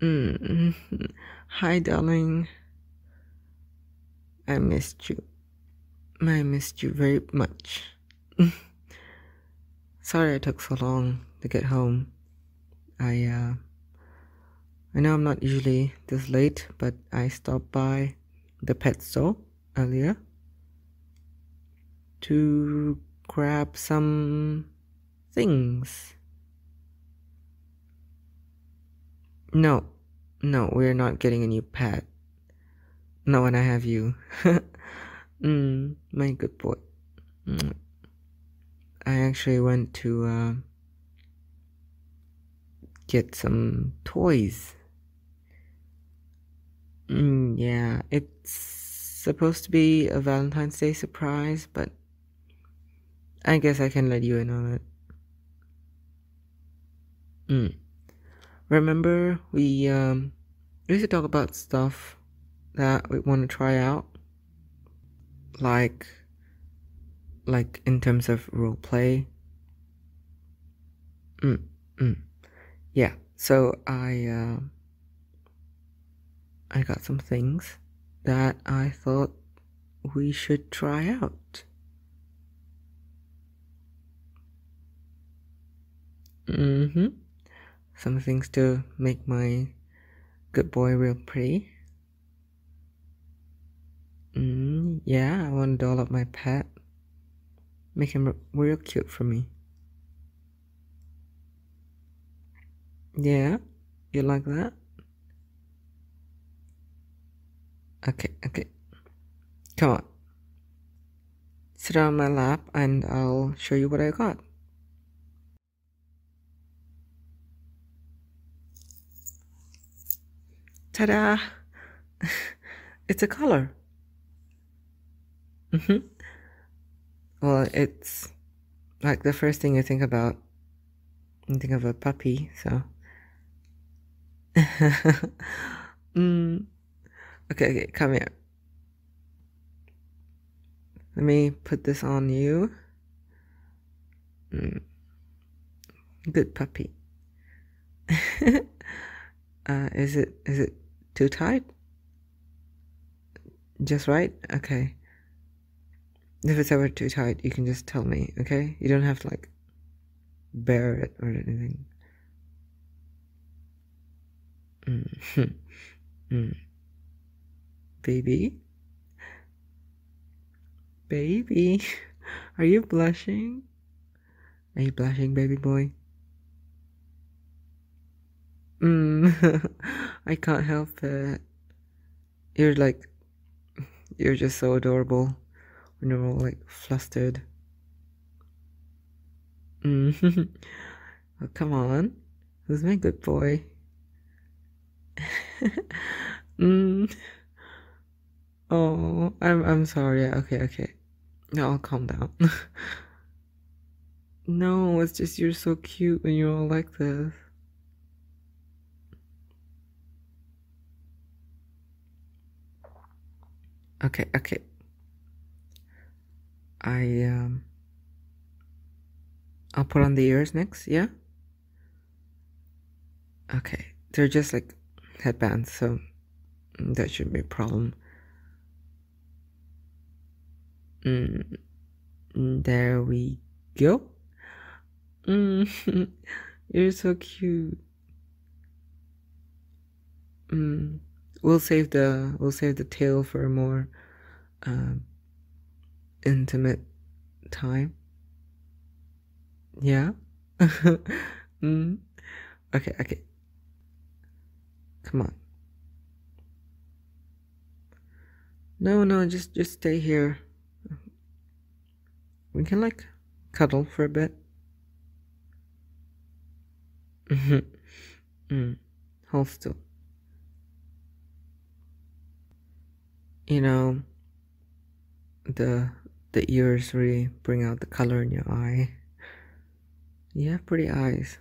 Mm. Hi, darling. I missed you. I missed you very much. Sorry I took so long to get home. I uh I know I'm not usually this late, but I stopped by the pet store earlier to grab some things. No, no, we're not getting a new pet. Not when I have you. mm, my good boy. Mm. I actually went to uh, get some toys. Mm, yeah, it's supposed to be a Valentine's Day surprise, but I guess I can let you in on it. Mm. Remember, we um, we used to talk about stuff that we want to try out, like like in terms of role play. Mm, mm. Yeah. So I uh, I got some things that I thought we should try out. Mm-hmm. Some things to make my good boy real pretty. Mm, yeah, I want to doll up my pet. Make him real cute for me. Yeah, you like that? Okay, okay. Come on. Sit on my lap and I'll show you what I got. Ta-da! it's a color. Mm-hmm. Well, it's like the first thing you think about. You think of a puppy, so. mm. Okay, okay, come here. Let me put this on you. Mm. Good puppy. uh, is it is it too tight? Just right? Okay. If it's ever too tight, you can just tell me, okay? You don't have to like bear it or anything. Mm. mm. Baby? Baby? Are you blushing? Are you blushing, baby boy? Mm, I can't help it. You're like, you're just so adorable when you're all like flustered. Mm. oh, come on. Who's my good boy? mm. Oh, I'm I'm sorry. Okay, okay. No, I'll calm down. no, it's just you're so cute when you're all like this. Okay, okay. I um I'll put on the ears next, yeah? Okay. They're just like headbands, so that shouldn't be a problem. Mm, there we go. Mm, you're so cute. Mm, we'll save the we'll save the tail for a more um, intimate time. Yeah. mm. Okay. Okay. Come on. No, no, just just stay here. We can like cuddle for a bit. mm. Hold still. You know, the the ears really bring out the color in your eye. You have pretty eyes.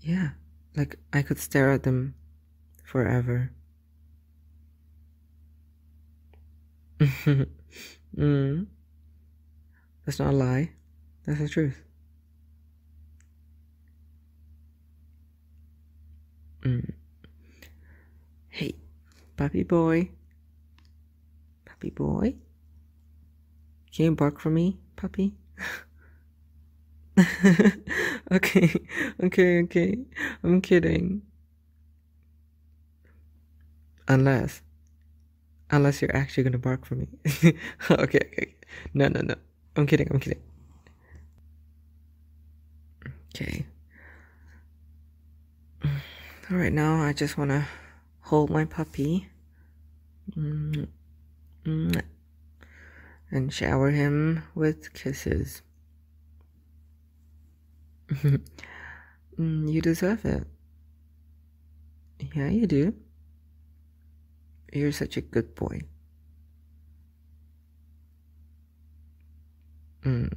Yeah, like I could stare at them forever. mm. That's not a lie. That's the truth. Mm. Hey, puppy boy. Puppy boy. Can you bark for me, puppy? okay, okay, okay. I'm kidding. Unless, unless you're actually gonna bark for me. okay, okay. No, no, no. I'm kidding. I'm kidding. Okay. All right, now I just wanna hold my puppy. Mm, and shower him with kisses. Mm, you deserve it. Yeah, you do. You're such a good boy. Mm.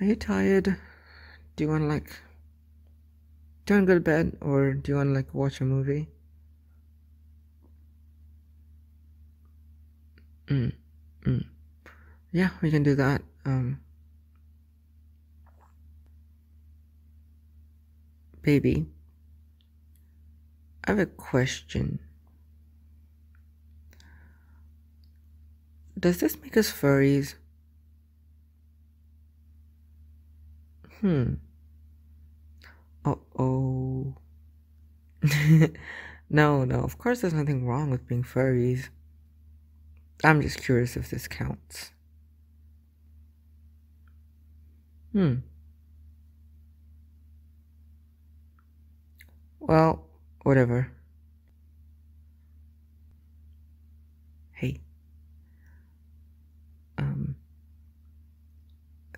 Are you tired? Do you want to like. Do you want to go to bed or do you want to like watch a movie? Mm. Mm. Yeah, we can do that. Um. Baby, I have a question. Does this make us furries? Hmm. Oh. no, no, of course there's nothing wrong with being furries. I'm just curious if this counts. Hmm. Well, whatever. Hey. Um.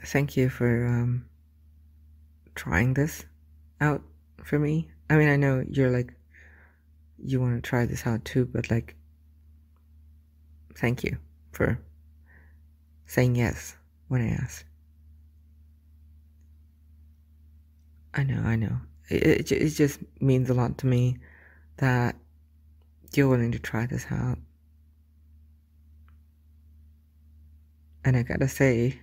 Thank you for um trying this out for me. I mean, I know you're like you want to try this out too, but like thank you for saying yes when I asked. I know, I know. It, it, it just means a lot to me that you're willing to try this out. And I gotta say,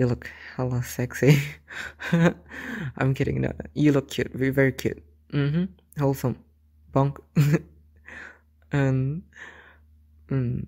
you look hella sexy. I'm kidding. No, you look cute. Very, very cute. Mm-hmm. Wholesome. Bonk. and, mm,